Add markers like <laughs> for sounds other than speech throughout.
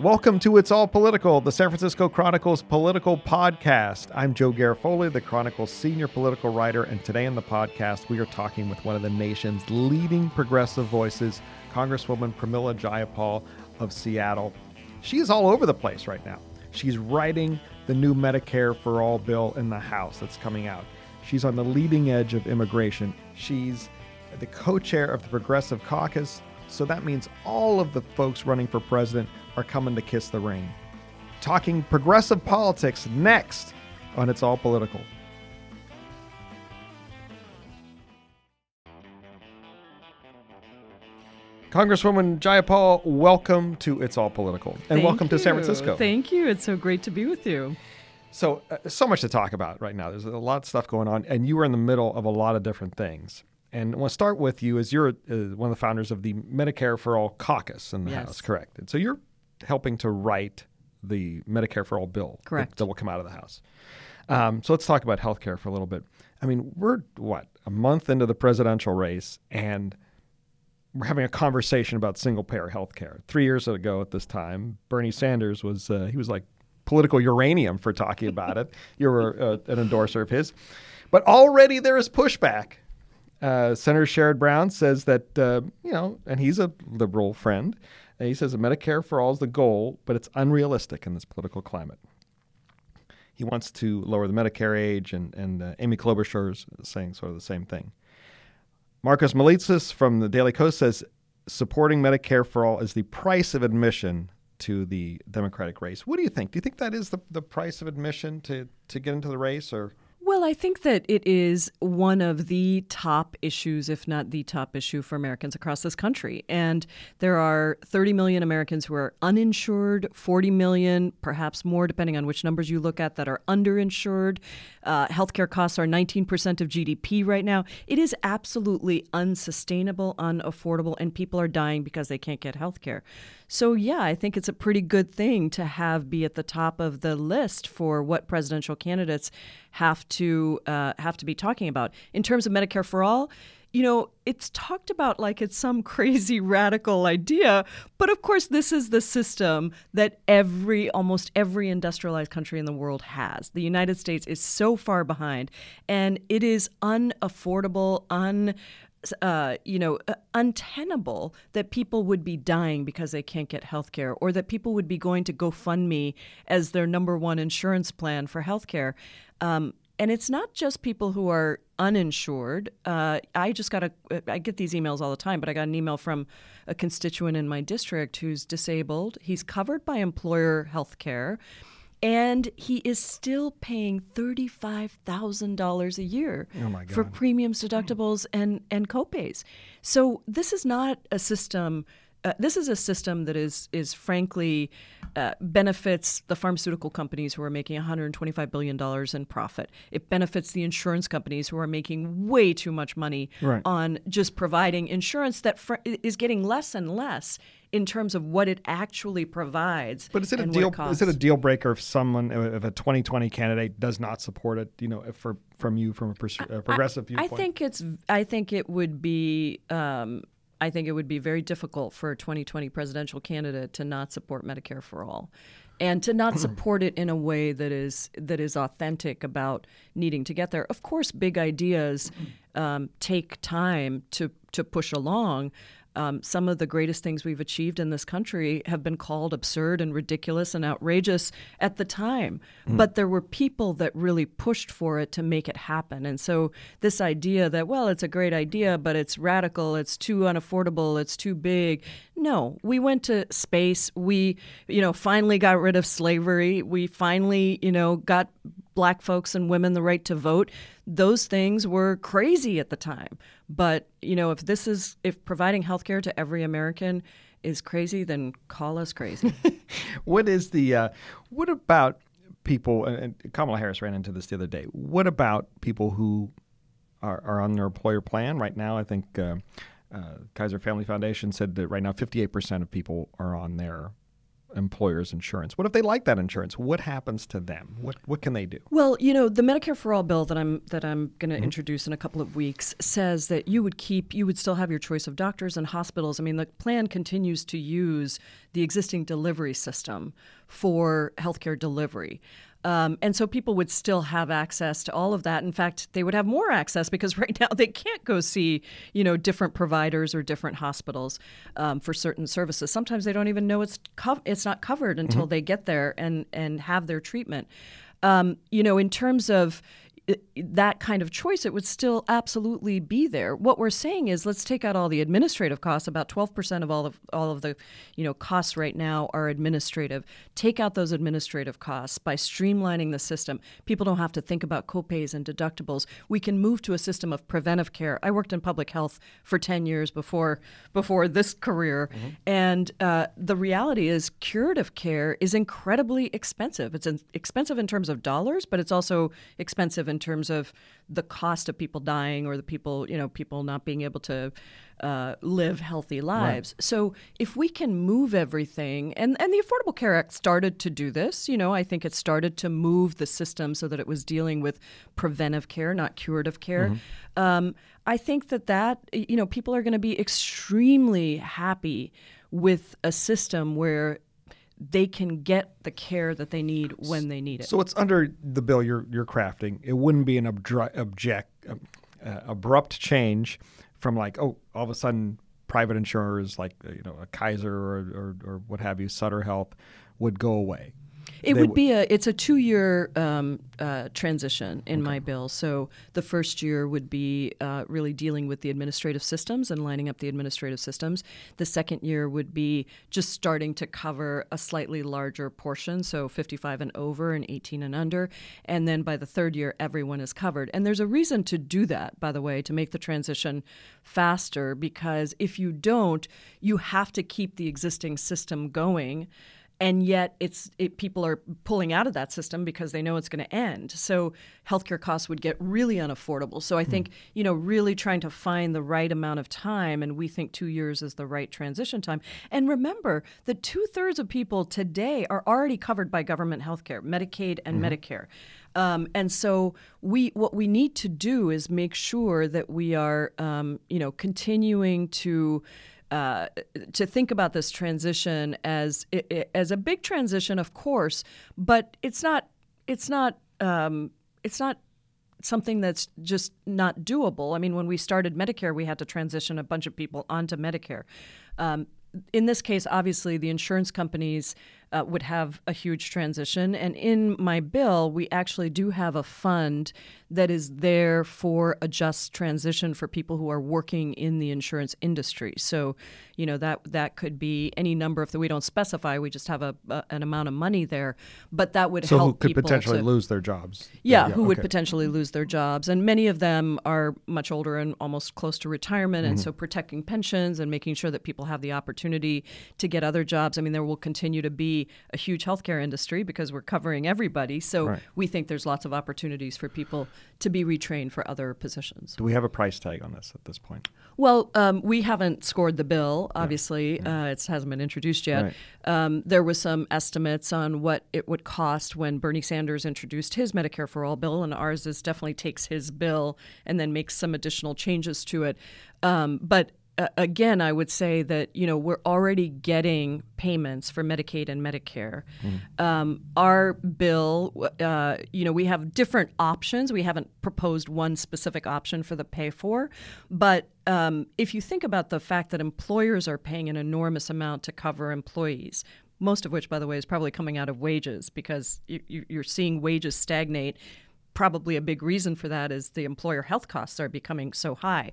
Welcome to It's All Political, the San Francisco Chronicle's political podcast. I'm Joe Garofoli, the Chronicle's senior political writer, and today in the podcast, we are talking with one of the nation's leading progressive voices, Congresswoman Pramila Jayapal of Seattle. She is all over the place right now. She's writing the new Medicare for All bill in the House that's coming out. She's on the leading edge of immigration. She's the co chair of the Progressive Caucus, so that means all of the folks running for president are coming to kiss the ring. Talking progressive politics next on It's All Political. Congresswoman Jayapal, welcome to It's All Political, and Thank welcome to San. Francisco. Thank you. It's so great to be with you. So, uh, so much to talk about right now. There's a lot of stuff going on, and you are in the middle of a lot of different things. And I want to start with you as you're uh, one of the founders of the Medicare for All caucus in the Yes. House, correct? And so you're helping to write the Medicare for All bill that- Correct. that will come out of the House. Um, so let's talk about healthcare for a little bit. I mean, we're what a month into the presidential race, and we're having a conversation about single payer health care. Three years ago at this time, Bernie Sanders was uh, he was like political uranium for talking about it. <laughs> You were uh, an endorser of his, but already there is pushback. Uh, Senator Sherrod Brown says that uh, you know, and he's a liberal friend. He says that Medicare for all is the goal, but it's unrealistic in this political climate. He wants to lower the Medicare age, and and uh, Amy Klobuchar is saying sort of the same thing. Markos Moulitsas from the Daily Kos says supporting Medicare for all is the price of admission to the Democratic race. What do you think? Do you think that is the, the price of admission to, to get into the race or Well, I think that it is one of the top issues, if not the top issue, for Americans across this country. And there are 30 million Americans who are uninsured, 40 million, perhaps more, depending on which numbers you look at, that are underinsured. Uh, healthcare costs are 19% of GDP right now. It is absolutely unsustainable, unaffordable, and people are dying because they can't get healthcare. So, yeah, I think it's a pretty good thing to have be at the top of the list for what presidential candidates have to uh, have to be talking about in terms of Medicare for all. You know, it's talked about like it's some <laughs> crazy radical idea, but of course, this is the system that every almost every industrialized country in the world has. The United States is so far behind, and it is unaffordable, un uh, you know, uh, untenable that people would be dying because they can't get health care or that people would be going to GoFundMe as their number one insurance plan for health care. Um, and it's not just people who are uninsured. Uh, I just got a, I get these emails all the time, but I got an email from a constituent in my district who's disabled. He's covered by employer health care and he is still paying $35,000 a year Oh for premiums, deductibles, and, and copays. So this is not a system. Uh, this is a system that is is frankly uh, benefits the pharmaceutical companies who are making 125 billion dollars in profit. It benefits the insurance companies who are making way too much money Right. on just providing insurance that fr- is getting less and less in terms of what it actually provides. But is it a deal? costs. Is it a deal breaker if someone, if a 2020 candidate does not support it? You know, if for from you from a, pers- a progressive I viewpoint. think it's. I think it would be. Um, I think it would be very difficult for a 2020 presidential candidate to not support Medicare for all, and to not support it in a way that is that is authentic about needing to get there. Of course, big ideas um, take time to to push along. Um, some of the greatest things we've achieved in this country have been called absurd and ridiculous and outrageous at the time. But there were people that really pushed for it to make it happen. And so, this idea that, well, it's a great idea, but it's radical, it's too unaffordable, it's too big. No, we went to space. We, you know, finally got rid of slavery. We finally, you know, got black folks and women the right to vote. Those things were crazy at the time. But, you know, if this is, if providing health care to every American is crazy, then call us crazy. <laughs> what is the? Uh, what about people? And Kamala Harris ran into this the other day. What about people who are, are on their employer plan right now? I think uh, uh, Kaiser Family Foundation said that right now 58% of people are on their employers' insurance? What if they like that insurance? What happens to them? What what can they do? Well, you know, the Medicare for All bill that I'm that I'm going to Mm-hmm. introduce in a couple of weeks says that you would keep you would still have your choice of doctors and hospitals. I mean, the plan continues to use the existing delivery system for healthcare delivery. Um, and so people would still have access to all of that. In fact, they would have more access because <laughs> right now they can't go see, you know, different providers or different hospitals um, for certain services. Sometimes they don't even know it's cov- it's not covered until they get there and and have their treatment. Um, you know, in terms of that kind of choice, it would still absolutely be there. What we're saying is, let's take out all the administrative costs. About twelve percent of all of all of the, you know, costs right now are administrative. Take out those administrative costs by streamlining the system. People don't have to think about copays and deductibles. We can move to a system of preventive care. I worked in public health for ten years before before this career, and uh, the reality is, curative care is incredibly expensive. It's in- expensive in terms of dollars, but it's also expensive in terms of the cost of people dying or the people, you know, people not being able to uh, live healthy lives. So if we can move everything, and, and the Affordable Care Act started to do this, you know, I think it started to move the system so that it was dealing with preventive care, not curative care. Um, I think that that, you know, people are going to be extremely happy with a system where they can get the care that they need when they need it. So it's under the bill you're you're crafting. It wouldn't be an obdru- object um, uh, abrupt change from like oh all of a sudden private insurers like uh, you know a Kaiser or, or or what have you Sutter Health would go away. It would w- be a it's a two year um, uh, transition in my bill. So the first year would be uh, really dealing with the administrative systems and lining up the administrative systems. The second year would be just starting to cover a slightly larger portion, so 55 and over and 18 and under. And then by the third year, everyone is covered. And there's a reason to do that, by the way, to make the transition faster. Because if you don't, you have to keep the existing system going and yet it's it, people are pulling out of that system because they know it's going to end. So healthcare costs would get really unaffordable. So I think you know really trying to find the right amount of time, and we think two years is the right transition time. And remember that two thirds of people today are already covered by government healthcare, Medicaid and Medicare. Um, and so we what we need to do is make sure that we are um, you know continuing to uh, to think about this transition as as a big transition, of course, but it's not it's not um, it's not something that's just not doable. I mean, when we started Medicare, we had to transition a bunch of people onto Medicare. Um, in this case, obviously, the insurance companies uh, would have a huge transition. And in my bill, we actually do have a fund that is there for a just transition for people who are working in the insurance industry. So, you know, that that could be any number of that we don't specify. We just have a, a an amount of money there, but that would help. So help who could potentially to, lose their jobs? yeah, who would potentially lose their jobs. And many of them are much older and almost close to retirement. And Mm-hmm. so protecting pensions and making sure that people have the opportunity to get other jobs. I mean, there will continue to be a huge healthcare industry because we're covering everybody. So Right. we think there's lots of opportunities for people to be retrained for other positions. Do we have a price tag on this at this point? Well, um, we haven't scored the bill, obviously. Uh, it hasn't been introduced yet. Right. Um, there was some estimates on what it would cost when Bernie Sanders introduced his Medicare for All bill, and ours is definitely takes his bill and then makes some additional changes to it. Um, but uh, again, I would say that you know we're already getting payments for Medicaid and Medicare. Um, our bill, uh, you know, we have different options. We haven't proposed one specific option for the pay for, but um, if you think about the fact that employers are paying an enormous amount to cover employees, most of which, by the way, is probably coming out of wages because you- you're seeing wages stagnate. Probably a big reason for that is the employer health costs are becoming so high.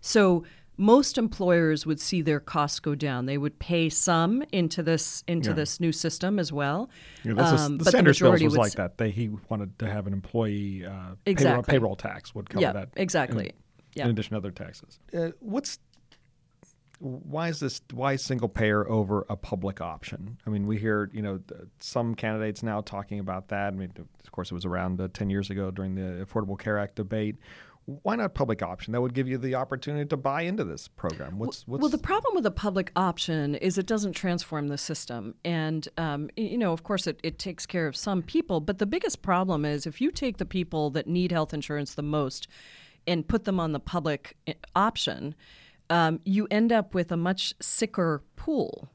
So most employers would see their costs go down. They would pay some into this into Yeah. this new system as well. Yeah, that's a- Um, the but Sanders bills majority was would like s- that. They he wanted to have an employee uh, payroll, Exactly. payroll tax would cover Yeah, that. exactly. In, Yeah. in addition to other taxes. Uh, what's why is this why single payer over a public option? I mean, we hear you know some candidates now talking about that. I mean, of course, it was around uh, ten years ago during the Affordable Care Act debate. Why not public option? That would give you the opportunity to buy into this program. What's, what's well, the problem with a public option is it doesn't transform the system. And, um, you know, of course, it, it takes care of some people. But the biggest problem is if you take the people that need health insurance the most and put them on the public eh, option, um, you end up with a much sicker pool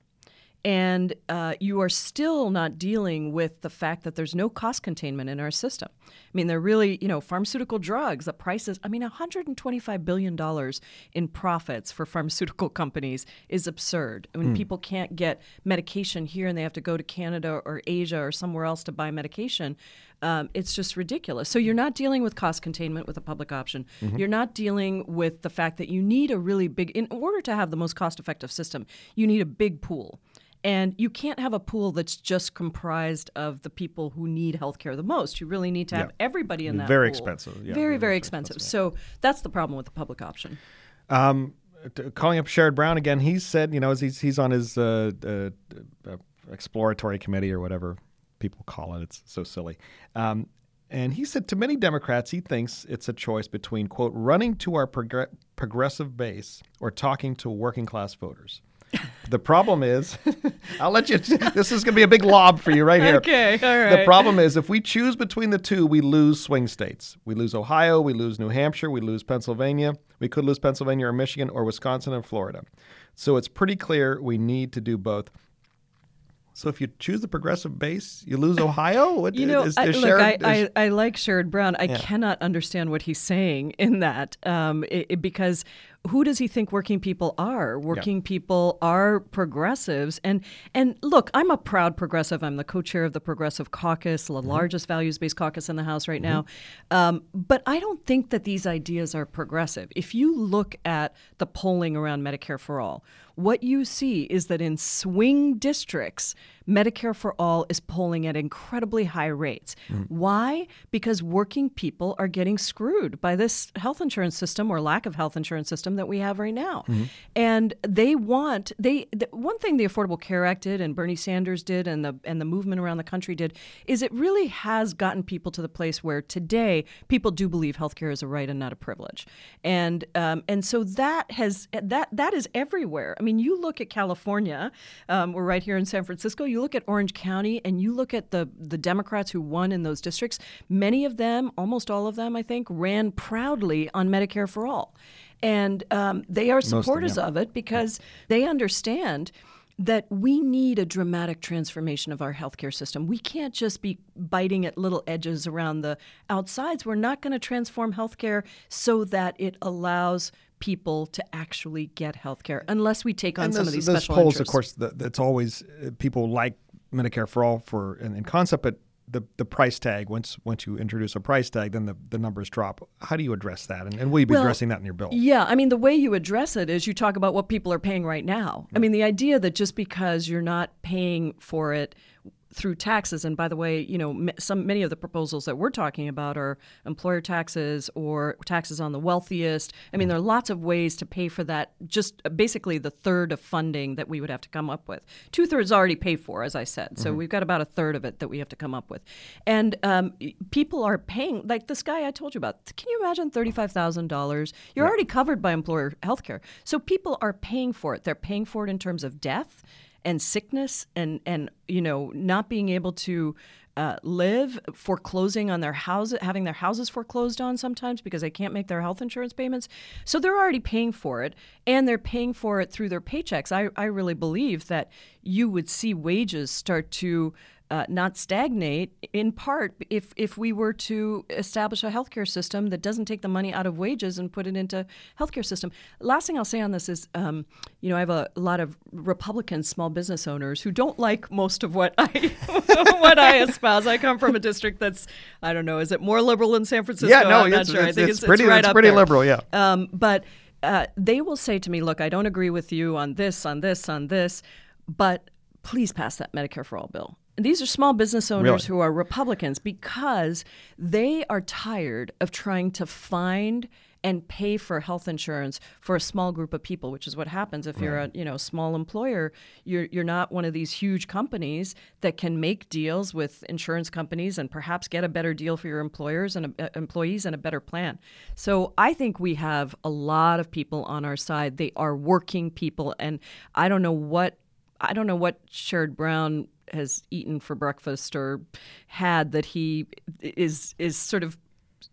and uh, you are still not dealing with the fact that there's no cost containment in our system. I mean, they're really, you know, pharmaceutical drugs, the prices, I mean, $125 billion in profits for pharmaceutical <laughs> companies is absurd. I mean, mm. people can't get medication here and they have to go to Canada or Asia or somewhere else to buy medication. Um, it's just ridiculous. So you're not dealing with cost containment with a public option. Mm-hmm. You're not dealing with the fact that you need a really big, in order to have the most cost effective system, you need a big pool. And you can't have a pool that's just comprised of the people who need health care the most. You really need to have yeah. everybody in that very pool. expensive. Yeah, very, very expensive. expensive. So that's the problem with the public option. Um, calling up Sherrod Brown again, he said, you know, as he's, he's on his uh, uh, uh, exploratory committee or whatever people call it, it's so silly. Um, and he said to many Democrats, he thinks it's a choice between, quote, running to our prog- progressive base or talking to working class voters. The problem is, <laughs> I'll let you. This is going to be a big lob for you right here. <laughs> Okay, all right. The problem is, if we choose between the two, we lose swing states. We lose Ohio, we lose New Hampshire, we lose Pennsylvania. We could lose Pennsylvania or Michigan or Wisconsin and Florida. So it's pretty clear we need to do both. So if you choose the progressive base, you lose <laughs> Ohio. What, you know, is, is I, look, I, I, I, like Sherrod Brown. I yeah. cannot understand what he's saying in that um, it, it, because who does he think working people are? Working yeah. people are progressives, and and look, I'm a proud progressive. I'm the co-chair of the Progressive Caucus, the mm-hmm. largest values-based caucus in the House right mm-hmm. now. Um, but I don't think that these ideas are progressive. If you look at the polling around Medicare for all, what you see is that in swing districts, Medicare for All is polling at incredibly high rates. Mm. Why? Because working people are getting screwed by this health insurance system or lack of health insurance system that we have right now. Mm-hmm. And they want they the, one thing the Affordable Care Act did and Bernie Sanders did and the and the movement around the country did is it really has gotten people to the place where today people do believe healthcare is a right and not a privilege. And um, and so that has that that is everywhere. I mean, you look at California, um, we're right here in San Francisco. You look at Orange County and you look at the the Democrats who won in those districts, many of them, almost all of them, I think, ran proudly on Medicare for all, and um, they are supporters of, of, it because yeah. they understand that we need a dramatic transformation of our healthcare system. We can't just be biting at little edges around the outsides. We're not going to transform healthcare so that it allows people to actually get health care unless we take on some of these special polls, interests. of course, the, that's always uh, people like Medicare for all for in, in, concept, but the, the price tag once once you introduce a price tag, then the, the numbers drop. How do you address that, and, and will you be well, addressing that in your bill? Yeah, I mean the way you address it is you talk about what people are paying right now. Right. I mean the idea that just because you're not paying for it through taxes. And by the way, you know, some many of the proposals that we're talking about are employer taxes or taxes on the wealthiest. I mean, there are lots of ways to pay for that. Just uh, basically the third of funding that we would have to come up with. Two thirds already paid for, as I said. So mm-hmm. we've got about a third of it that we have to come up with. And um, people are paying like this guy I told you about. Can you imagine thirty-five thousand dollars? You're yeah. already covered by employer health care. So people are paying for it. They're paying for it in terms of death and sickness and and you know not being able to uh, live foreclosing on their houses having their houses foreclosed on sometimes because they can't make their health insurance payments. So they're already paying for it and they're paying for it through their paychecks. I, I really believe that you would see wages start to uh, not stagnate in part if if we were to establish a healthcare system that doesn't take the money out of wages and put it into healthcare system. Last thing I'll say on this is, um, you know, I have a, lot of Republican small business owners who don't like most of what I <laughs> what I espouse. I come from a district that's I don't know, is it more liberal than San Francisco? Yeah, no, I'm not sure. It's, I think it's, it's, pretty, it's right it's pretty liberal, yeah. Um, but uh, they will say to me, "Look, I don't agree with you on this, on this, on this, but please pass that Medicare for all bill." These are small business owners really? who are Republicans because they are tired of trying to find and pay for health insurance for a small group of people, which is what happens if you're a you know small employer. You're you're not one of these huge companies that can make deals with insurance companies and perhaps get a better deal for your employers and uh, employees and a better plan. So I think we have a lot of people on our side. They are working people, and I don't know what I don't know what Sherrod Brown has eaten for breakfast or had that he is is sort of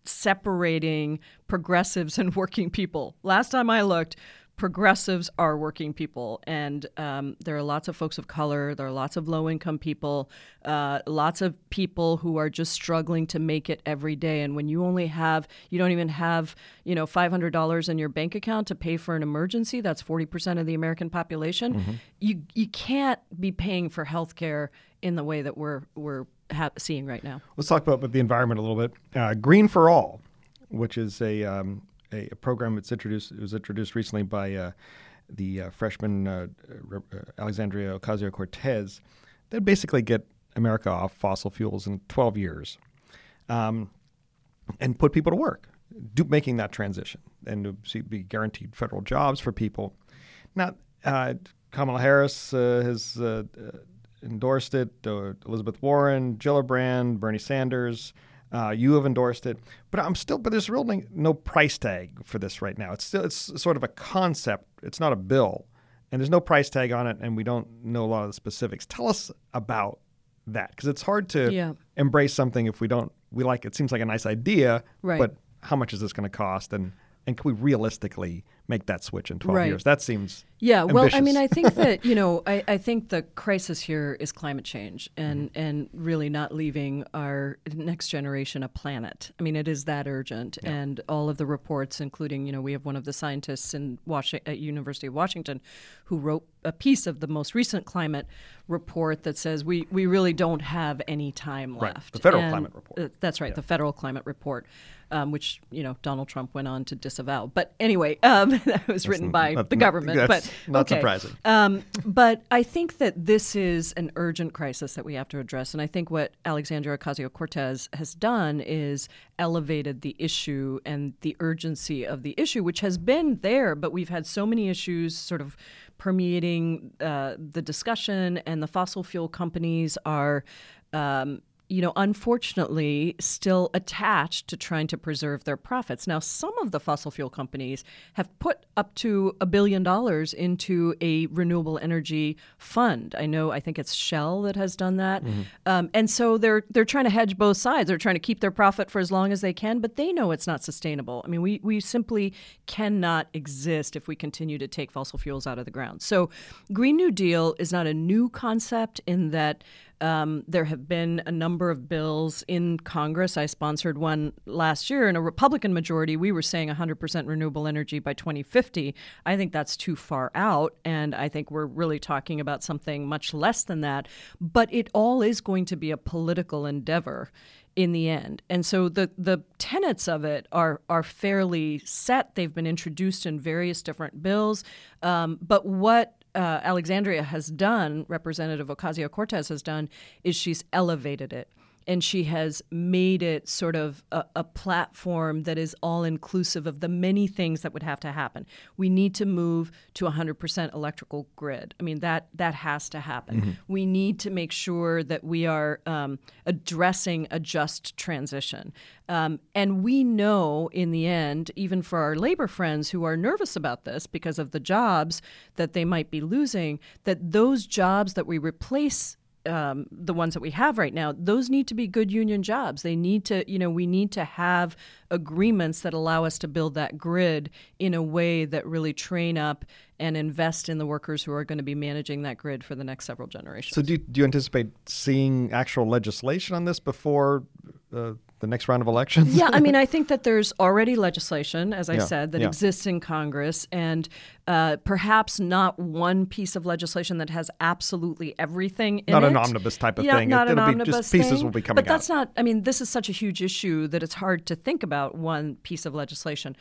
separating progressives and working people. Last time I looked, progressives are working people, and um, there are lots of folks of color. There are lots of low income people, uh, lots of people who are just struggling to make it every day. And when you only have, you don't even have, you know, five hundred dollars in your bank account to pay for an emergency. That's forty percent of the American population. Mm-hmm. You you can't be paying for health care in the way that we're we're ha- seeing right now. Let's talk about the environment a little bit. Uh, Green for All, which is a um, a, a, program that's introduced. It was introduced recently by uh, the uh, freshman uh, uh, Alexandria Ocasio Cortez. That basically get America off fossil fuels in 12 years, um, and put people to work, do, making that transition, and to be guaranteed federal jobs for people. Now, uh, Kamala Harris has endorsed it. Elizabeth Warren, Gillibrand, Bernie Sanders. Uh, you have endorsed it, but I'm still. But there's really no price tag for this right now. It's still it's sort of a concept. It's not a bill, and there's no price tag on it, and we don't know a lot of the specifics. Tell us about that because it's hard to yeah. embrace something if we don't. We like it seems like a nice idea, right. but how much is this going to cost, and and can we realistically make that switch in 12 right. years? That seems yeah. Ambitious. Well, I mean, I think that <laughs> you know, I, I think the crisis here is climate change and mm-hmm. and really not leaving our next generation a planet. I mean, it is that urgent, yeah. and all of the reports, including you know, we have one of the scientists in Washington at University of Washington, who wrote a piece of the most recent climate report that says we we really don't have any time left. The federal and, climate report. Uh, that's right. Yeah. The federal climate report um, which you know Donald Trump went on to disavow. But anyway, um, <laughs> that was written by the government. But not okay. surprising. Um, but I think that this is an urgent crisis that we have to address, and I think what Alexandria Ocasio Cortez has done is elevated the issue and the urgency of the issue, which has been there, but we've had so many issues sort of permeating uh, the discussion, and the fossil fuel companies are. Um, you know, unfortunately, still attached to trying to preserve their profits. Now, some of the fossil fuel companies have put up to a billion dollars into a renewable energy fund. I know, I think it's Shell that has done that, mm-hmm. um, and so they're they're trying to hedge both sides. They're trying to keep their profit for as long as they can, but they know it's not sustainable. I mean, we we simply cannot exist if we continue to take fossil fuels out of the ground. So, Green New Deal is not a new concept in that um, there have been a number of bills in Congress. I sponsored one last year in a Republican majority. We were saying 100% renewable energy by 2050. I think that's too far out, and I think we're really talking about something much less than that. But it all is going to be a political endeavor in the end. And so the the tenets of it are are fairly set. They've been introduced in various different bills. Um, but what uh, Alexandria has done, Representative Ocasio Cortez has done, is she's elevated it and she has made it sort of a, a, platform that is all inclusive of the many things that would have to happen. We need to move to 100% electrical grid. I mean that that has to happen. Mm-hmm. We need to make sure that we are um, addressing a just transition. Um, and we know in the end, even for our labor friends who are nervous about this because of the jobs that they might be losing, that those jobs that we replace um, the ones that we have right now, those need to be good union jobs. They need to, you know, we need to have agreements that allow us to build that grid in a way that really train up and invest in the workers who are going to be managing that grid for the next several generations. So, do you, do you anticipate seeing actual legislation on this before uh, the next round of elections? yeah, I mean, I think that there's already legislation, as I yeah, said, that yeah. exists in Congress, and Uh, perhaps not one piece of legislation that has absolutely everything in not it. Not an omnibus type of yeah, thing. Not it, an omnibus be just pieces thing, will be coming But that's out. not. I mean, this is such a huge issue that it's hard to think about one piece of legislation.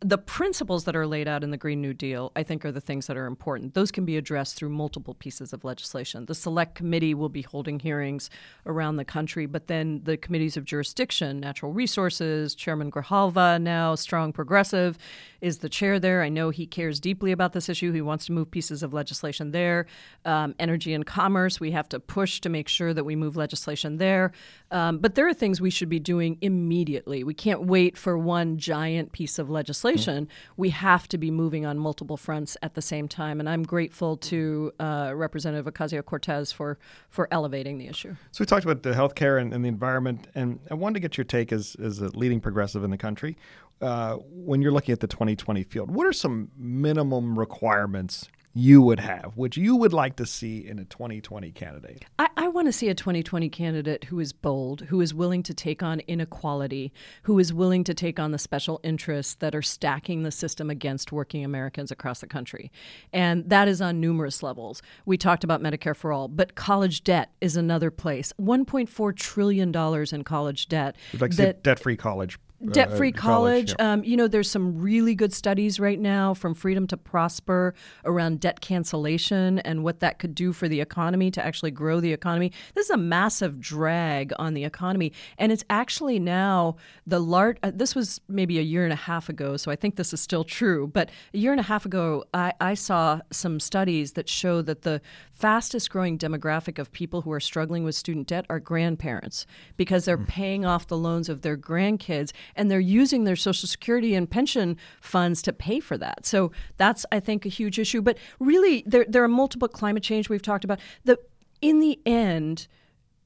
The principles that are laid out in the Green New Deal, I think, are the things that are important. Those can be addressed through multiple pieces of legislation. The Select Committee will be holding hearings around the country, but then the committees of jurisdiction, natural resources, Chairman Grijalva, now strong progressive, is the chair there. I know he cares deeply about this issue. He wants to move pieces of legislation there. Um, energy and commerce, we have to push to make sure that we move legislation there. Um, but there are things we should be doing immediately. We can't wait for one giant piece of legislation. Mm-hmm. We have to be moving on multiple fronts at the same time. And I'm grateful to uh, Representative Ocasio Cortez for, for elevating the issue. So we talked about the health care and, and, the environment, and I wanted to get your take as, as a leading progressive in the country. Uh, when you're looking at the 2020 field, what are some minimum requirements you would have, which you would like to see in a 2020 candidate? I, I, want to see a 2020 candidate who is bold, who is willing to take on inequality, who is willing to take on the special interests that are stacking the system against working Americans across the country. And that is on numerous levels. We talked about Medicare for All, but college debt is another place. $1.4 trillion in college debt. We'd like to see debt free college debt free uh, college. college yeah. um, you know, there's some really good studies right now from Freedom to Prosper around debt cancellation and what that could do for the economy to actually grow the economy. This is a massive drag on the economy. And it's actually now the large, uh, this was maybe a year and a half ago, so I think this is still true. But a year and a half ago, I, I saw some studies that show that the fastest growing demographic of people who are struggling with student debt are grandparents because they're mm. paying off the loans of their grandkids and they're using their social security and pension funds to pay for that. So that's I think a huge issue. But really there there are multiple climate change we've talked about. The in the end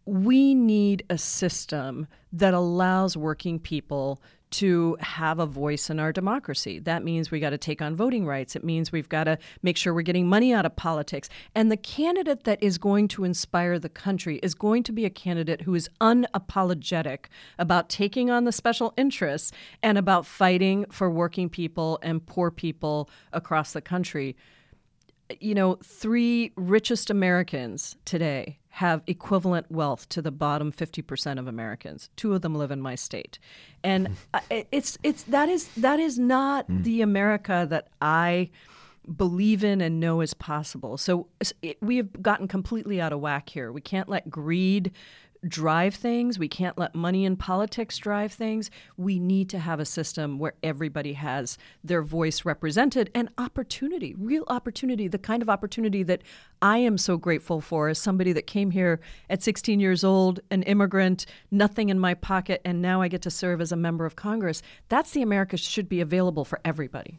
we need a system that allows working people to have a voice in our democracy. That means we got to take on voting rights. It means we've got to make sure we're getting money out of politics. And the candidate that is going to inspire the country is going to be a candidate who is unapologetic about taking on the special interests and about fighting for working people and poor people across the country. You know, three richest Americans today have equivalent wealth to the bottom 50% of Americans. Two of them live in my state. And it's it's that is that is not mm. the America that I believe in and know is possible. So it, we have gotten completely out of whack here. We can't let greed drive things. We can't let money and politics drive things. We need to have a system where everybody has their voice represented and opportunity, real opportunity, the kind of opportunity that I am so grateful for as somebody that came here at 16 years old, an immigrant, nothing in my pocket, and now I get to serve as a member of Congress. That's the America should be available for everybody.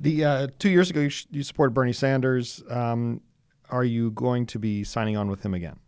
The uh, two years ago, you, you supported Bernie Sanders. Um, are you going to be signing on with him again?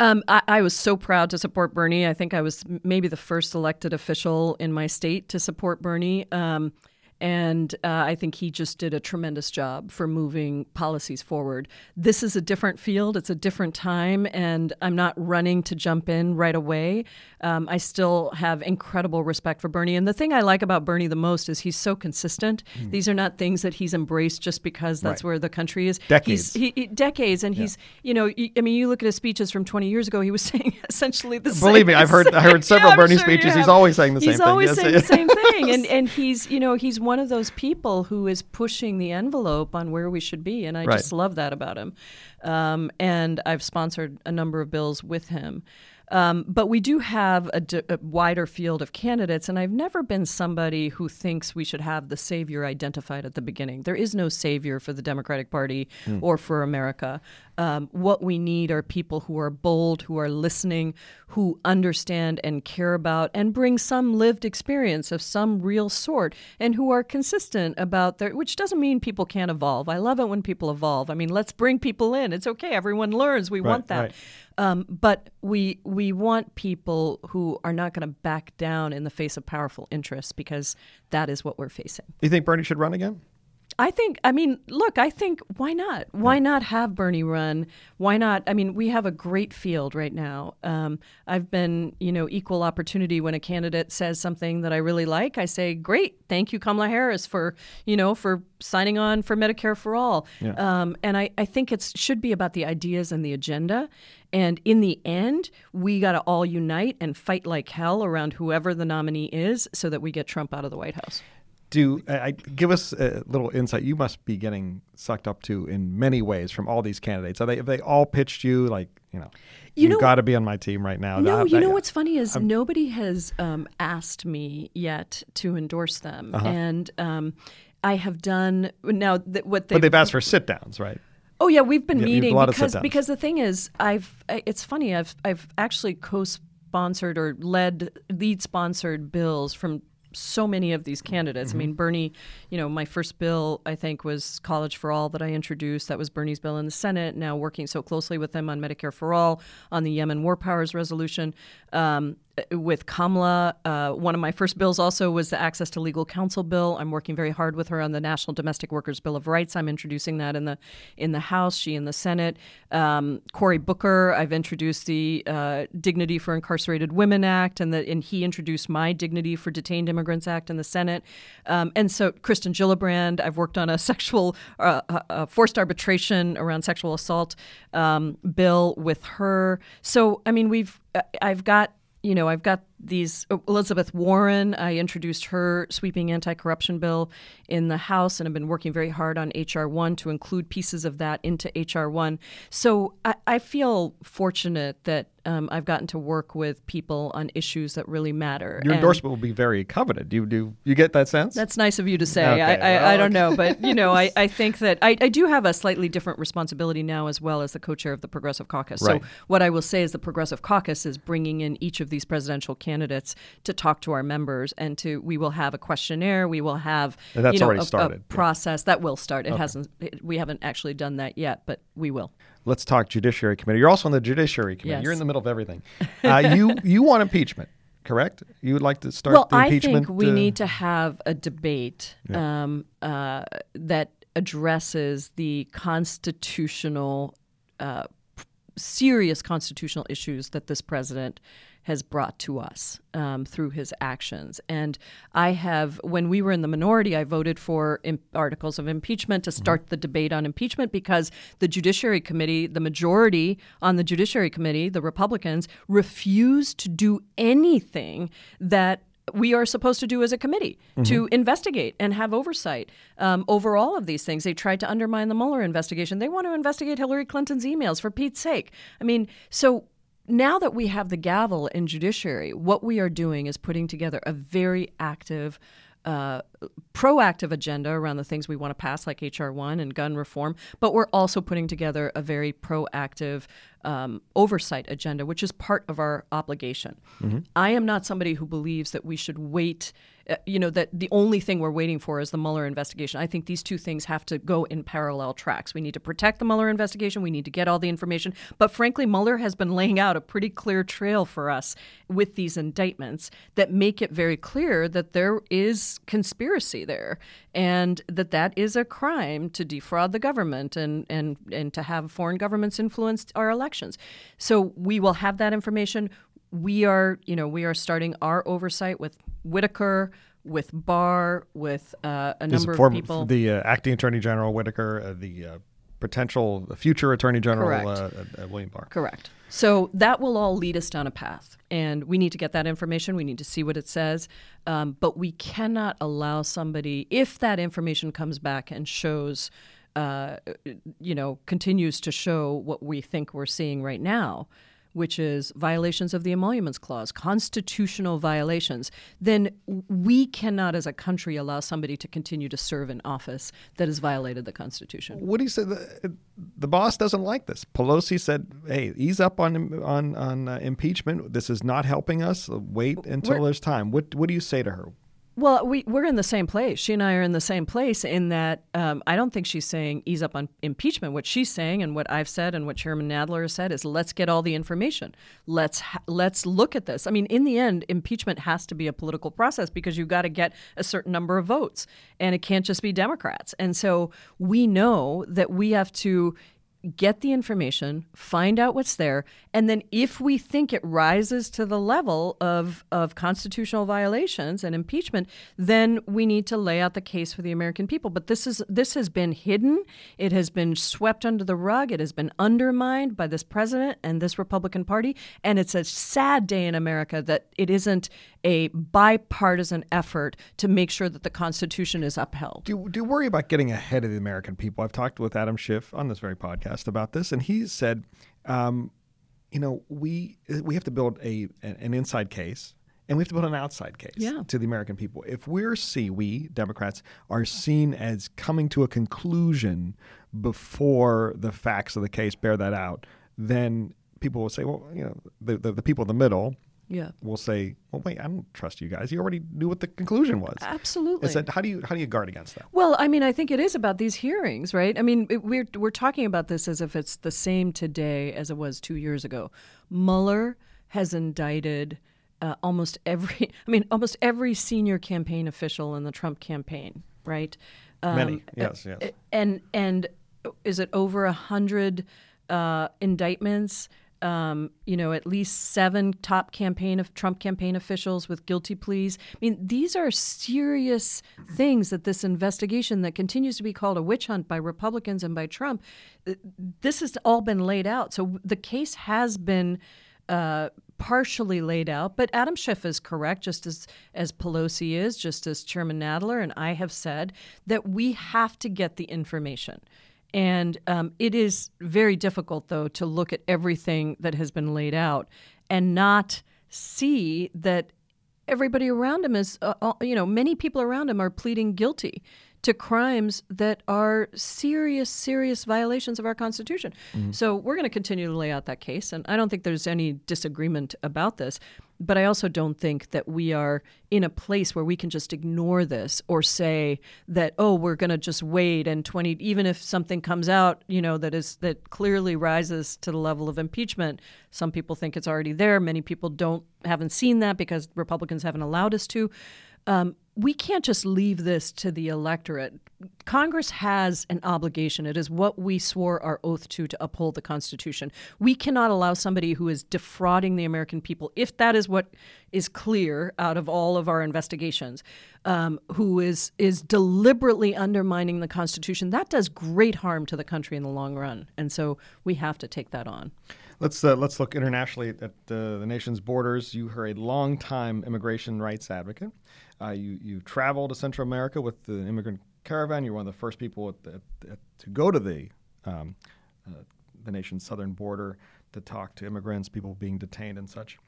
Um, I, I, was so proud to support Bernie. I think I was maybe the first elected official in my state to support Bernie. Um, and uh, I think he just did a tremendous job for moving policies forward. This is a different field, it's a different time, and I'm not running to jump in right away. Um, I still have incredible respect for Bernie. And the thing I like about Bernie the most is he's so consistent. Mm. These are not things that he's embraced just because that's right. where the country is. Decades. He's, he, decades. And yeah. he's, you know, I mean, you look at his speeches from 20 years ago, he was <laughs> saying essentially the Believe same. Believe me, I've heard, I heard several yeah, Bernie sure speeches. He's always saying the he's same thing. He's always saying the same thing. <laughs> And, and he's, you know, he's one of those people who is pushing the envelope on where we should be, and I right. just love that about him. Um, and I've sponsored a number of bills with him. Um, but we do have a, d- a wider field of candidates, and I've never been somebody who thinks we should have the savior identified at the beginning. There is no savior for the Democratic Party mm. or for America. Um, what we need are people who are bold, who are listening, who understand and care about, and bring some lived experience of some real sort, and who are consistent about their. Which doesn't mean people can't evolve. I love it when people evolve. I mean, let's bring people in. It's okay. Everyone learns. We right, want that. Right. Um, but we we want people who are not going to back down in the face of powerful interests because that is what we're facing. You think Bernie should run again? I think, I mean, look, I think why not? Why yeah. not have Bernie run? Why not? I mean, we have a great field right now. Um, I've been, you know, equal opportunity when a candidate says something that I really like. I say, great, thank you, Kamala Harris, for, you know, for signing on for Medicare for All. Yeah. Um, and I, I think it should be about the ideas and the agenda. And in the end, we got to all unite and fight like hell around whoever the nominee is so that we get Trump out of the White House do I give us a little insight? You must be getting sucked up to in many ways from all these candidates. Are they? Have they all pitched you like you know? You have got to be on my team right now. No, you know what's funny is I'm, nobody has um, asked me yet to endorse them, uh-huh. and um, I have done now th- what they. But they've asked for sit downs, right? Oh yeah, we've been yeah, meeting because because the thing is, I've it's funny. I've I've actually co-sponsored or led lead sponsored bills from so many of these candidates. Mm-hmm. I mean, Bernie, you know, my first bill, I think, was College for All that I introduced. That was Bernie's bill in the Senate. Now working so closely with them on Medicare for All, on the Yemen War Powers resolution. Um, with Kamala. Uh, one of my first bills also was the Access to Legal Counsel bill. I'm working very hard with her on the National Domestic Workers Bill of Rights. I'm introducing that in the in the House. She in the Senate. Um, Cory Booker. I've introduced the uh, Dignity for Incarcerated Women Act, and the and he introduced my Dignity for Detained Immigrants Act in the Senate. Um, and so Kirsten Gillibrand. I've worked on a <laughs> sexual uh, a forced arbitration around sexual assault um, bill with her. So I mean, we've uh, I've got you know, I've got these Elizabeth Warren. I introduced her sweeping anti-corruption bill in the House, and I've been working very hard on HR one to include pieces of that into HR one. So I, I feel fortunate that um, I've gotten to work with people on issues that really matter. Your and endorsement will be very coveted. Do you do you get that sense? That's nice of you to say. Okay, I, I, well, I, don't know, but <laughs> you know, I, I think that I, I do have a slightly different responsibility now as well as the co-chair of the Progressive Caucus. Right. So what I will say is the Progressive Caucus is bringing in each of these presidential candidates to talk to our members, and to we will have a questionnaire. We will have and that's you know, already a, started. A process that will start. It okay. hasn't. It, we haven't actually done that yet, but we will let's talk Judiciary Committee. You're also on the Judiciary Committee. Yes. You're in the middle of everything. <laughs> Uh, you you want impeachment, correct? You would like to start well, the impeachment? I think we uh, need to have a debate yeah. um, uh, that addresses the constitutional, uh, serious constitutional issues that this president has brought to us um, through his actions. And I have, when we were in the minority, I voted for articles of impeachment to start mm-hmm. the debate on impeachment because the Judiciary Committee, the majority on the Judiciary Committee, the Republicans, refused to do anything that we are supposed to do as a committee mm-hmm. to investigate and have oversight um, over all of these things. They tried to undermine the Mueller investigation. They want to investigate Hillary Clinton's emails, for Pete's sake. I mean, so now that we have the gavel in judiciary, what we are doing is putting together a very active, uh, proactive agenda around the things we want to pass, like HR one and gun reform. But we're also putting together a very proactive um, oversight agenda, which is part of our obligation. Mm-hmm. I am not somebody who believes that we should wait uh, you know, that the only thing we're waiting for is the Mueller investigation. I think these two things have to go in parallel tracks. We need to protect the Mueller investigation. We need to get all the information. But frankly, Mueller has been laying out a pretty clear trail for us with these indictments that make it very clear that there is conspiracy there and that that is a crime to defraud the government and, and, and to have foreign governments influence our elections. So we will have that information we are, you know, we are starting our oversight with Whitaker, with Barr, with uh, a number of people. The uh, acting Attorney General Whitaker, uh, the uh, potential future Attorney General uh, uh, William Barr. Correct. So that will all lead us down a path, and we need to get that information. We need to see what it says, um, but we cannot allow somebody, if that information comes back and shows. you know, continues to show what we think we're seeing right now, which is violations of the Emoluments Clause, constitutional violations, then we cannot, as a country, allow somebody to continue to serve in office that has violated the Constitution. What do you say? The, the boss doesn't like this. Pelosi said, "Hey, ease up on on on uh, impeachment. This is not helping us. Wait until We're, there's time." What what do you say to her? Well, we, we're in the same place. She and I are in the same place in that um, I don't think she's saying ease up on impeachment. What she's saying and what I've said and what Chairman Nadler has said is let's get all the information. Let's ha- let's look at this. I mean, in the end, impeachment has to be a political process because you've got to get a certain number of votes, and it can't just be Democrats. And so we know that we have to get the information, find out what's there, and then if we think it rises to the level of, of constitutional violations and impeachment, then we need to lay out the case for the American people. But this is this has been hidden, it has been swept under the rug, it has been undermined by this president and this Republican Party, and it's a sad day in America that it isn't a bipartisan effort to make sure that the Constitution is upheld. Do, do you worry about getting ahead of the American people? I've talked with Adam Schiff on this very podcast about this, and he said, um, you know, we we have to build a an inside case and we have to build an outside case yeah. to the American people. If we're see we Democrats are seen as coming to a conclusion before the facts of the case bear that out, then people will say, well, you know, the, the, the people in the middle yeah. will say, "Well, wait, I don't trust you guys. You already knew what the conclusion was." Absolutely. said, how do you how do you guard against that? Well, I mean, I think it is about these hearings, right? I mean, it, we're we're talking about this as if it's the same today as it was two years ago. Mueller has indicted uh, almost every, <laughs> I mean, almost every senior campaign official in the Trump campaign, right? Um, Many, yes, yes. And and is it over a hundred uh, indictments? Um, you know, at least seven top campaign of Trump campaign officials with guilty pleas. I mean, these are serious things that this investigation that continues to be called a witch hunt by Republicans and by Trump. This has all been laid out. So the case has been. Uh, partially laid out, but Adam Schiff is correct, just as as Pelosi is, just as Chairman Nadler and I have said that we have to get the information. And um, it is very difficult, though, to look at everything that has been laid out and not see that everybody around him is, uh, uh you know, many people around him are pleading guilty to crimes that are serious, serious violations of our Constitution. Mm-hmm. So we're going to continue to lay out that case. And I don't think there's any disagreement about this. But I also don't think that we are in a place where we can just ignore this or say that, oh, we're going to just wait and 20, even if something comes out, you know, that is, that clearly rises to the level of impeachment. Some people think it's already there. Many people don't, haven't seen that because Republicans haven't allowed us to. Um, we can't just leave this to the electorate. Congress has an obligation. It is what we swore our oath to to uphold the Constitution. We cannot allow somebody who is defrauding the American people, if that is what is clear out of all of our investigations, um, who is is deliberately undermining the Constitution. That does great harm to the country in the long run, and so we have to take that on. Let's uh, let's look internationally at uh, the nation's borders. You are a longtime immigration rights advocate. Uh, you you travel to Central America with the immigrant caravan. You're one of the first people at the, at, to go to the um, uh, the nation's southern border to talk to immigrants, people being detained and such.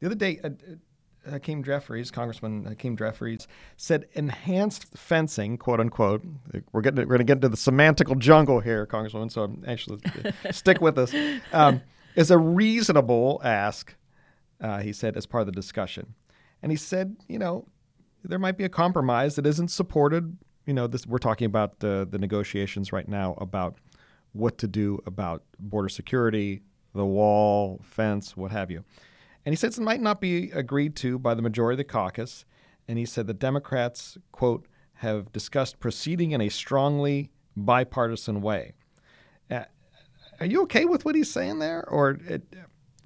The other day, uh, uh, Hakeem Jeffries, Congressman Hakeem Jeffries, said enhanced fencing, quote unquote. We're getting we're going to get into the semantical jungle here, Congresswoman. So I'm actually, <laughs> stick with us. Um, is a reasonable ask, uh, he said, as part of the discussion. And he said, you know, there might be a compromise that isn't supported. You know, this we're talking about the the negotiations right now about what to do about border security, the wall, fence, what have you. And he says it might not be agreed to by the majority of the caucus. And he said the Democrats, quote, have discussed proceeding in a strongly bipartisan way. Uh, are you okay with what he's saying there, or it,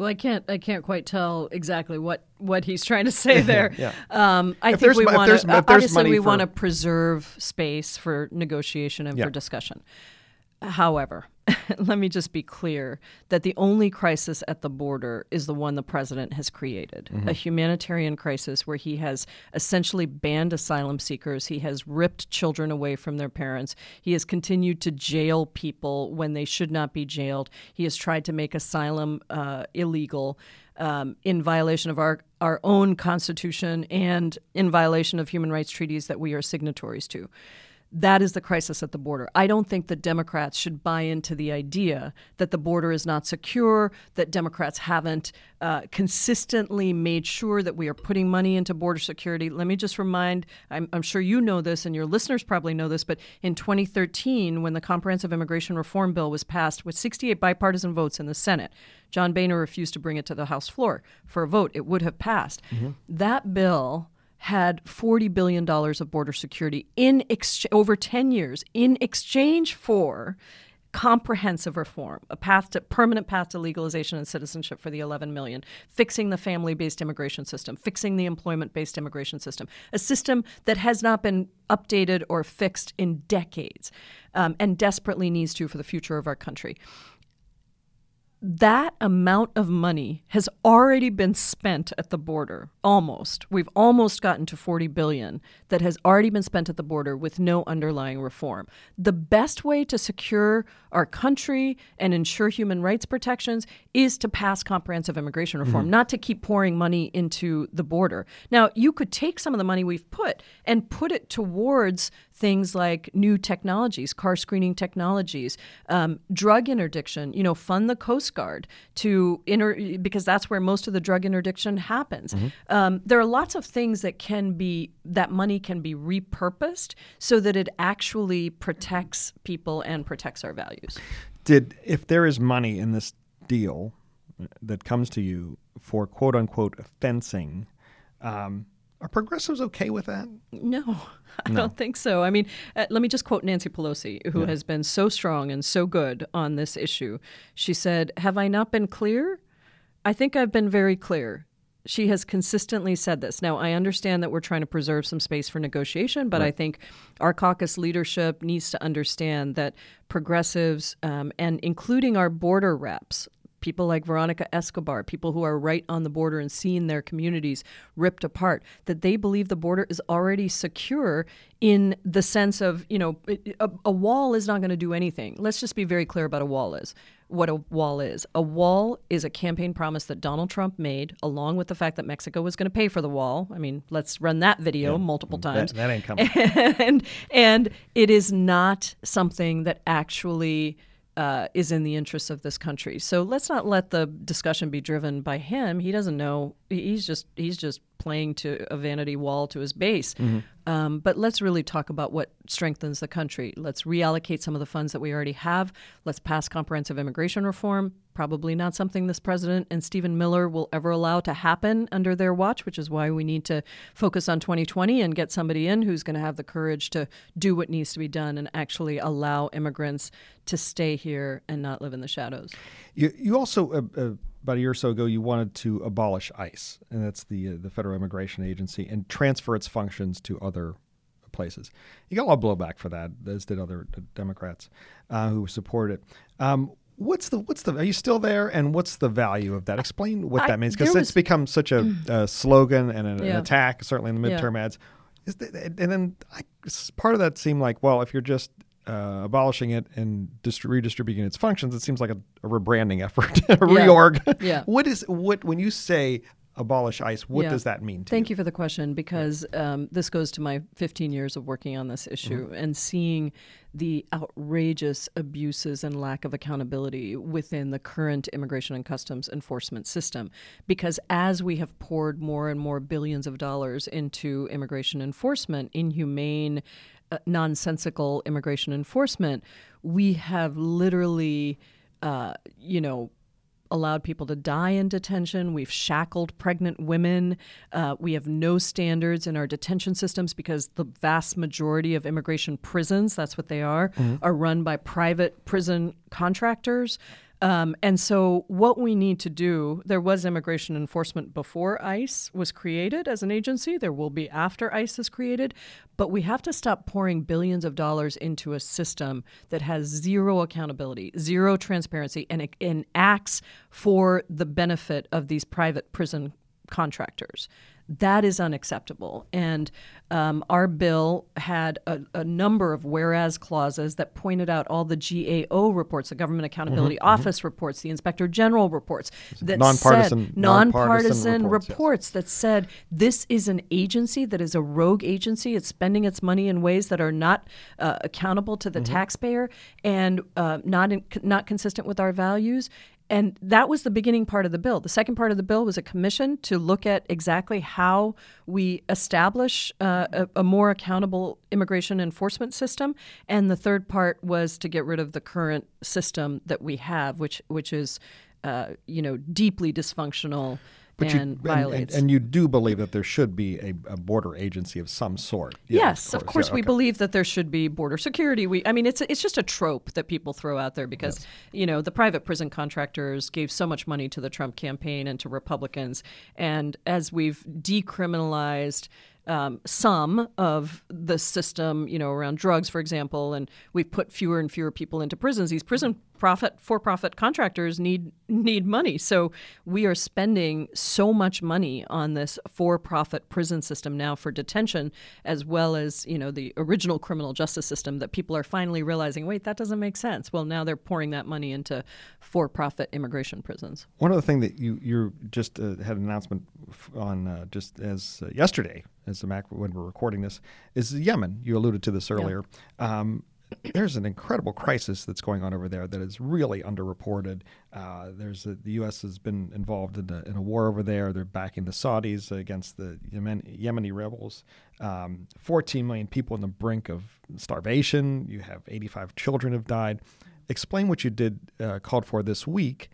well, I can't. I can't quite tell exactly what, what he's trying to say there. yeah. um, I if think we want to obviously we for... want to preserve space for negotiation and yeah. for discussion. However, <laughs> let me just be clear that the only crisis at the border is the one the president has created mm-hmm. a humanitarian crisis where he has essentially banned asylum seekers. He has ripped children away from their parents. He has continued to jail people when they should not be jailed. He has tried to make asylum uh, illegal. Um, in violation of our, our own constitution and in violation of human rights treaties that we are signatories to That is the crisis at the border. I don't think that Democrats should buy into the idea that the border is not secure, that Democrats haven't uh, consistently made sure that we are putting money into border security. Let me just remind I'm, I'm sure you know this and your listeners probably know this, but in 2013, when the Comprehensive Immigration Reform Bill was passed with 68 bipartisan votes in the Senate, John Boehner refused to bring it to the House floor for a vote. It would have passed. Mm-hmm. That bill had $40 billion of border security in ex- over 10 years in exchange for comprehensive reform, a path to permanent path to legalization and citizenship for the 11 million, fixing the family-based immigration system, fixing the employment-based immigration system, a system that has not been updated or fixed in decades, um, and desperately needs to for the future of our country that amount of money has already been spent at the border almost. We've almost gotten to 40 billion that has already been spent at the border with no underlying reform. The best way to secure our country and ensure human rights protections is to pass comprehensive immigration reform mm-hmm. not to keep pouring money into the border. Now you could take some of the money we've put and put it towards things like new technologies, car screening technologies, um, drug interdiction. You know, fund the Coast Guard to inter because that's where most of the drug interdiction happens. Mm-hmm. Um, there are lots of things that can be that money can be repurposed so that it actually protects people and protects our values. Did if there is money in this deal that comes to you for quote unquote fencing? Um, are progressives okay with that? No, <laughs> I no. don't think so. I mean, uh, let me just quote Nancy Pelosi, who yeah. has been so strong and so good on this issue. She said, Have I not been clear? I think I've been very clear. She has consistently said this. Now, I understand that we're trying to preserve some space for negotiation, but right. I think our caucus leadership needs to understand that progressives, um, and including our border reps, people like Veronica Escobar, people who are right on the border and seeing their communities ripped apart, that they believe the border is already secure in the sense of, you know, a, a wall is not going to do anything. Let's just be very clear about a wall is. What a wall is. A wall is a campaign promise that Donald Trump made, along with the fact that Mexico was going to pay for the wall. I mean, let's run that video yeah, multiple times. That, that ain't coming. <laughs> and, and it is not something that actually uh, is in the interests of this country. So let's not let the discussion be driven by him. He doesn't know. He's just he's just playing to a vanity wall to his base. Mm-hmm. Um, but let's really talk about what strengthens the country. Let's reallocate some of the funds that we already have. Let's pass comprehensive immigration reform. Probably not something this president and Stephen Miller will ever allow to happen under their watch, which is why we need to focus on 2020 and get somebody in who's going to have the courage to do what needs to be done and actually allow immigrants to stay here and not live in the shadows. You, you also. Uh, uh about a year or so ago, you wanted to abolish ICE, and that's the uh, the Federal Immigration Agency, and transfer its functions to other places. You got a lot of blowback for that, as did other Democrats uh, who supported it. Um, what's the what's the are you still there and what's the value of that explain what I, that means because it's become such a, a slogan and an, yeah. an, attack certainly in the midterm yeah. ads and then I, part of that seemed like well if you're just uh, abolishing it and dist- redistributing its functions, it seems like a, a rebranding effort, <laughs> a yeah. reorg. Yeah. <laughs> what is what when you say abolish ICE? What yeah. does that mean? Thank you? you for the question because um, this goes to my 15 years of working on this issue mm-hmm. and seeing the outrageous abuses and lack of accountability within the current immigration and customs enforcement system. Because as we have poured more and more billions of dollars into immigration enforcement, inhumane nonsensical immigration enforcement, we have literally, uh, you know, allowed people to die in detention. We've shackled pregnant women. Uh, we have no standards in our detention systems because the vast majority of immigration prisons, that's what they are, mm-hmm. are run by private prison contractors. Um, and so, what we need to do, there was immigration enforcement before ICE was created as an agency. There will be after ICE is created. But we have to stop pouring billions of dollars into a system that has zero accountability, zero transparency, and, and acts for the benefit of these private prison contractors That is unacceptable. And um, our bill had a, a, number of whereas clauses that pointed out all the GAO reports, the Government Accountability mm-hmm, Office mm-hmm. reports, the Inspector General reports that nonpartisan, said nonpartisan, reports, reports yes. that said this is an agency that is a rogue agency. It's spending its money in ways that are not uh, accountable to the mm-hmm. taxpayer and uh, not in, not consistent with our values. And that was the beginning part of the bill. The second part of the bill was a commission to look at exactly how we establish uh, a, a, more accountable immigration enforcement system. And the third part was to get rid of the current system that we have, which which is, uh, you know, deeply dysfunctional but and you, violates. And, and, you do believe that there should be a, a border agency of some sort. Yeah, yes, of course, of course yeah, we okay. believe that there should be border security. We, I mean, it's it's just a trope that people throw out there because yes. you know the private prison contractors gave so much money to the Trump campaign and to Republicans, and as we've decriminalized um, some of the system, you know, around drugs, for example, and we've put fewer and fewer people into prisons. These prison profit for-profit contractors need need money, so we are spending so much money on this for-profit prison system now for detention, as well as you know the original criminal justice system that people are finally realizing, wait, that doesn't make sense. Well, now they're pouring that money into for-profit immigration prisons. One other thing that you you just uh, had an announcement on uh, just as uh, yesterday as the Mac when we're recording this, is Yemen. You alluded to this earlier. Yeah. Um, there's an incredible crisis that's going on over there that is really underreported. Uh, there's a, the U.S. has been involved in a, in a, war over there. They're backing the Saudis against the Yemen, Yemeni rebels. Um, 14 million people on the brink of starvation. You have 85 children have died. Explain what you did uh, called for this week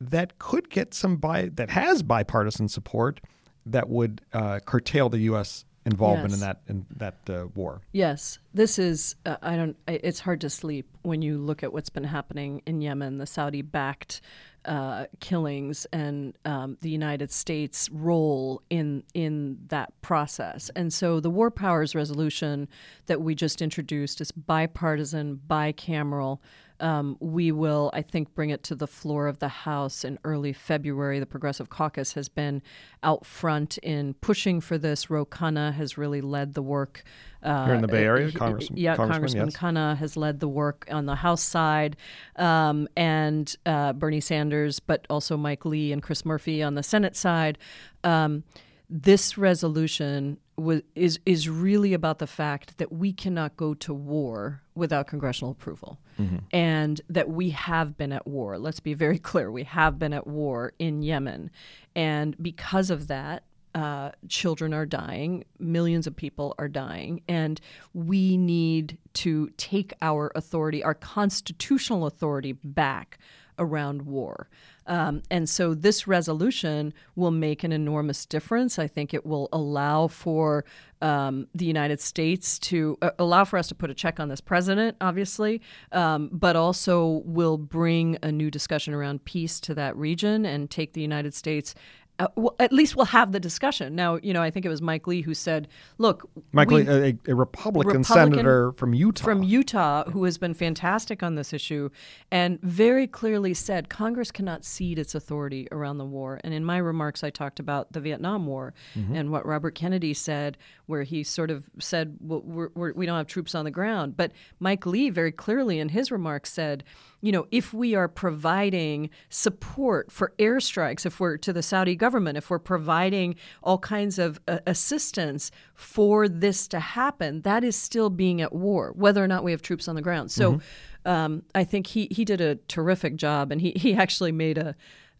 that could get some bi- that has bipartisan support that would uh, curtail the U.S. involvement yes. in that in that uh, war. Yes, this is. Uh, I don't. It's hard to sleep when you look at what's been happening in Yemen, the Saudi-backed uh, killings, and um, the United States' role in in that process. And so, the War Powers Resolution that we just introduced is bipartisan, bicameral. Um, we will, I think, bring it to the floor of the House in early February. The Progressive Caucus has been out front in pushing for this. Ro Khanna has really led the work. Uh, Here in the Bay Area, Congressman. Yeah, Congressman yes. Has led the work on the House side, um, and uh, Bernie Sanders, but also Mike Lee and Chris Murphy on the Senate side. Um, this resolution was, is is really about the fact that we cannot go to war without congressional approval, mm-hmm. and that we have been at war. Let's be very <laughs> clear: we have been at war in Yemen, and because of that, uh, children are dying, millions of people are dying, and we need to take our authority, our constitutional authority, back around war. Um, and so this resolution will make an enormous difference. I think it will allow for um, the United States to uh, allow for us to put a check on this president, obviously, um, but also will bring a new discussion around peace to that region and take the United States uh, well, at least we'll have the discussion. Now, you know, I think it was Mike Lee who said, "Look, Mike we, Lee, a, a Republican, Republican, senator from Utah, from Utah, who has been fantastic on this issue, and very clearly said Congress cannot cede its authority around the war." And in my remarks, I talked about the Vietnam War mm-hmm. and what Robert Kennedy said, where he sort of said, well, we're, we're, "We don't have troops on the ground," but Mike Lee very clearly in his remarks said you know, if we are providing support for airstrikes, if we're to the Saudi government, if we're providing all kinds of uh, assistance for this to happen, that is still being at war, whether or not we have troops on the ground. So mm-hmm. um, I think he, he did a terrific job, and he, he actually made a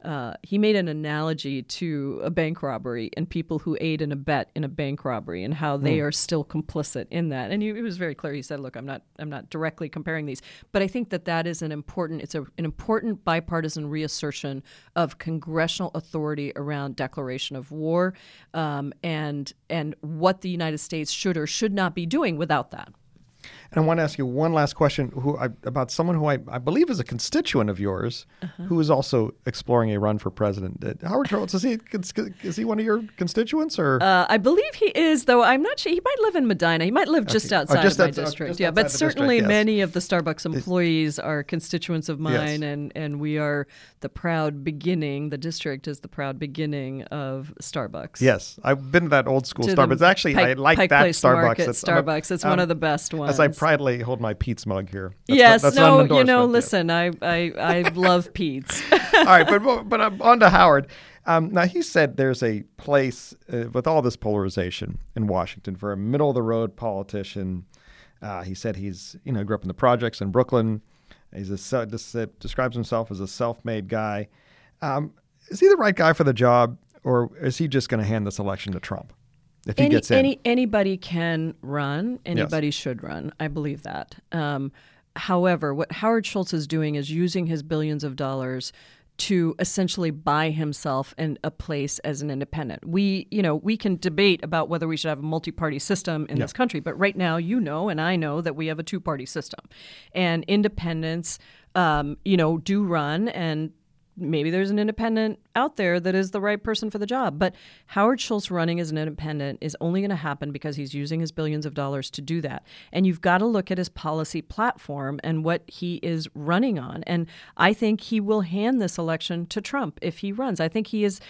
uh, he made an analogy to a bank robbery and people who aid and abet in a bank robbery and how they mm. are still complicit in that. And he, it was very clear. He said, "Look, I'm not I'm not directly comparing these, but I think that that is an important it's a, an important bipartisan reassertion of congressional authority around declaration of war um, and and what the United States should or should not be doing without that." And I want to ask you one last question who I, about someone who I, I believe is a constituent of yours Uh-huh. who is also exploring a run for president. Uh, Howard Schultz, is he, is he one of your constituents or? Uh, I believe he is, though I'm not sure. He might live in Medina. He might live just Okay. Oh, outside just of my district. just yeah, but the district, certainly yes. many of the Starbucks employees are constituents of mine, and, and we are the proud beginning. The district is the proud beginning of Starbucks. yes, I've been to that old school To Starbucks. Actually, I like Pike that Place Starbucks. Market It's- I'm a- Starbucks. It's one um, of the best ones. Proudly hold my Pete's mug here. That's yes, not, that's not an no, you know, listen, I, I, I love <laughs> Pete's. All right, but but um, on to Howard. Um, now he said there's a place uh, with all this polarization in Washington for a middle of the road politician. Uh, he said he's you know grew up in the projects in Brooklyn. He's a se- describes himself as a self-made guy. Um, is he the right guy for the job, or is he just going to hand this election to Trump if he any, gets in? any anybody can run. Anybody should run. I believe that. Um, however, what Howard Schultz is doing is using his billions of dollars to essentially buy himself in a place as an independent. We, you know, we can debate about whether we should have a multi-party system in this country, but right now, you know, and I know that we have a two-party system, and independents, um, you know, do run and maybe there's an independent out there that is the right person for the job. But Howard Schultz running as an independent is only going to happen because he's using his billions of dollars to do that. And you've got to look at his policy platform and what he is running on. And I think he will hand this election to Trump if he runs. I think he is.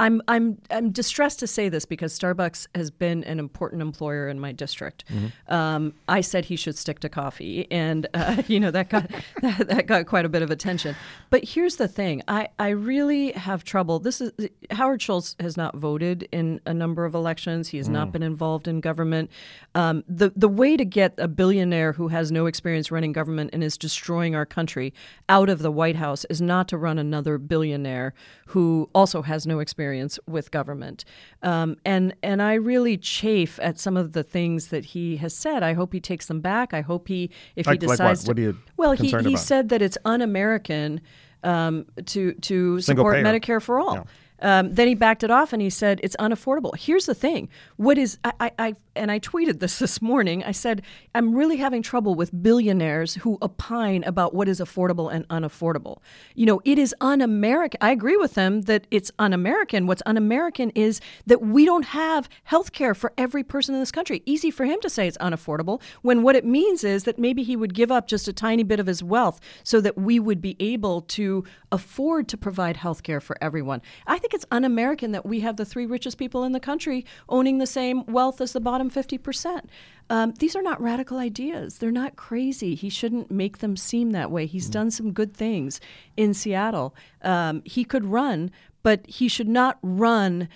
I'm I'm I'm distressed to say this because Starbucks has been an important employer in my district. Um, I said he should stick to coffee, and uh, <laughs> you know that got <laughs> that, that got quite a bit of attention. But here's the thing: I I really have trouble. This is Howard Schultz has not voted in a number of elections. He has not been involved in government. Um, the the way to get a billionaire who has no experience running government and is destroying our country out of the White House is not to run another billionaire who also has no experience with government. Um, and and I really chafe at some of the things that he has said. I hope he takes them back. I hope he if Like- he like what? decides What to you well he, he about? said that it's un-American um, to to Single support payer. Medicare for all. Yeah. Um, then he backed it off and he said it's unaffordable. Here's the thing: what is I, I, I and I tweeted this <laughs> this morning. I said I'm really having trouble with billionaires who opine about what is affordable and unaffordable. You know, it is un-American. I agree with them that it's un-American. What's un-American is that we don't have health care for every person in this country. Easy for him to say it's unaffordable when what it means is that maybe he would give up just a tiny bit of his wealth so that we would be able to afford to provide health care for everyone. I think it's un American that we have the three richest people in the country owning the same wealth as the bottom 50%. Um, these are not radical ideas. They're not crazy. He shouldn't make them seem that way. He's done some good things in Seattle. Um, he could run, but he should not run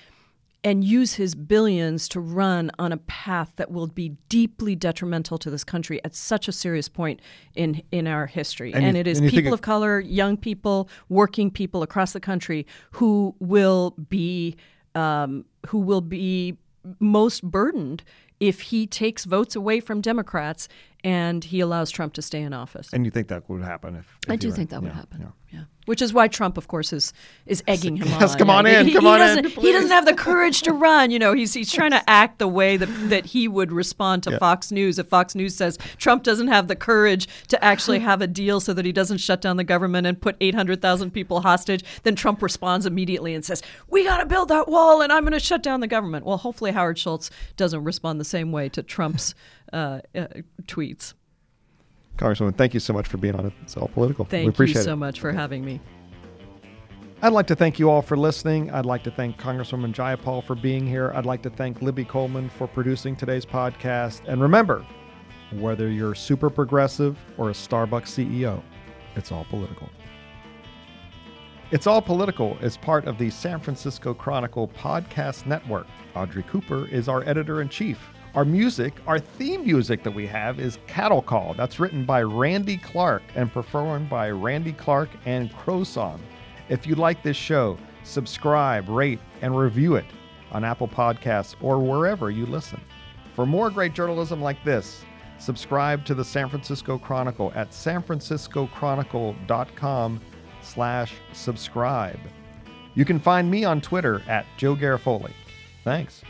and use his billions to run on a path that will be deeply detrimental to this country at such a serious point in in our history. And And, you- it is and you think people it- of color, young people, working people across the country who will be um, who will be most burdened if he takes votes away from Democrats and he allows Trump to stay in office. and you think that would happen if, if I do ran? think that would Yeah, happen. yeah. Yeah. Which is why Trump, of course, is is egging him Yes, on. come on in, he- come he on in, doesn't- He please. doesn't have the courage to run. You know, he's he's trying to act the way that that he would respond to Fox News if Fox News says Trump doesn't have the courage to actually have a deal so that he doesn't shut down the government and put eight hundred thousand people hostage. Then Trump responds immediately and says, "We got to build that wall, and I'm going to shut down the government." Well, hopefully Howard Schultz doesn't respond the same way to Trump's uh, uh, tweets. Congresswoman, thank you so much for being on it. It's all political. Thank we appreciate you so it. much for having me. I'd like to thank you all for listening. I'd like to thank Congresswoman Jayapal for being here. I'd like to thank Libby Coleman for producing today's podcast. And remember, whether you're super progressive or a Starbucks CEO, it's all political. It's All Political is part of the San Francisco Chronicle podcast network. Audrey Cooper is our editor in chief. Our music, our theme music that we have is Cattle Call. That's written by Randy Clark and performed by Randy Clark and Crow Song. If you like this show, subscribe, rate, and review it on Apple Podcasts or wherever you listen. For more great journalism like this, subscribe to the San Francisco Chronicle at sanfranciscochronicle.com slash subscribe. You can find me on Twitter at Joe Garofoli. Thanks.